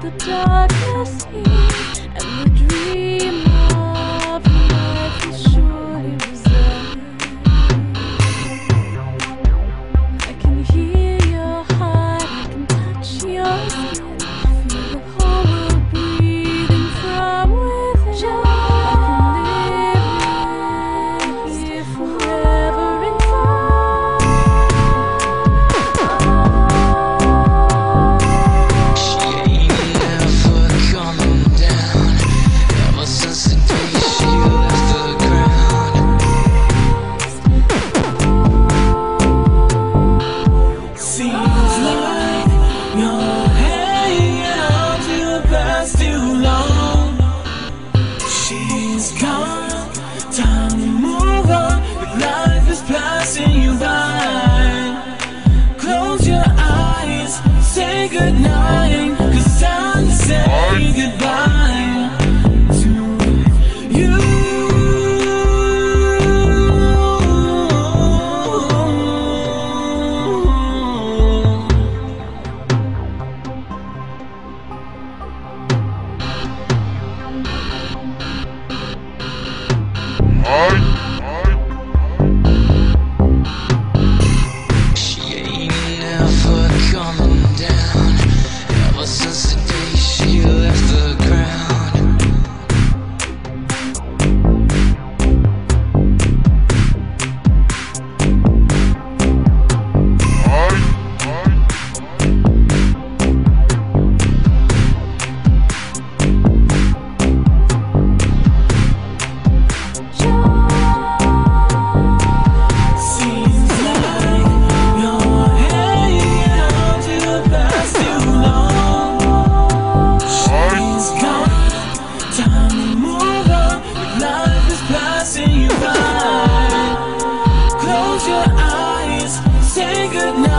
the darkness say passing you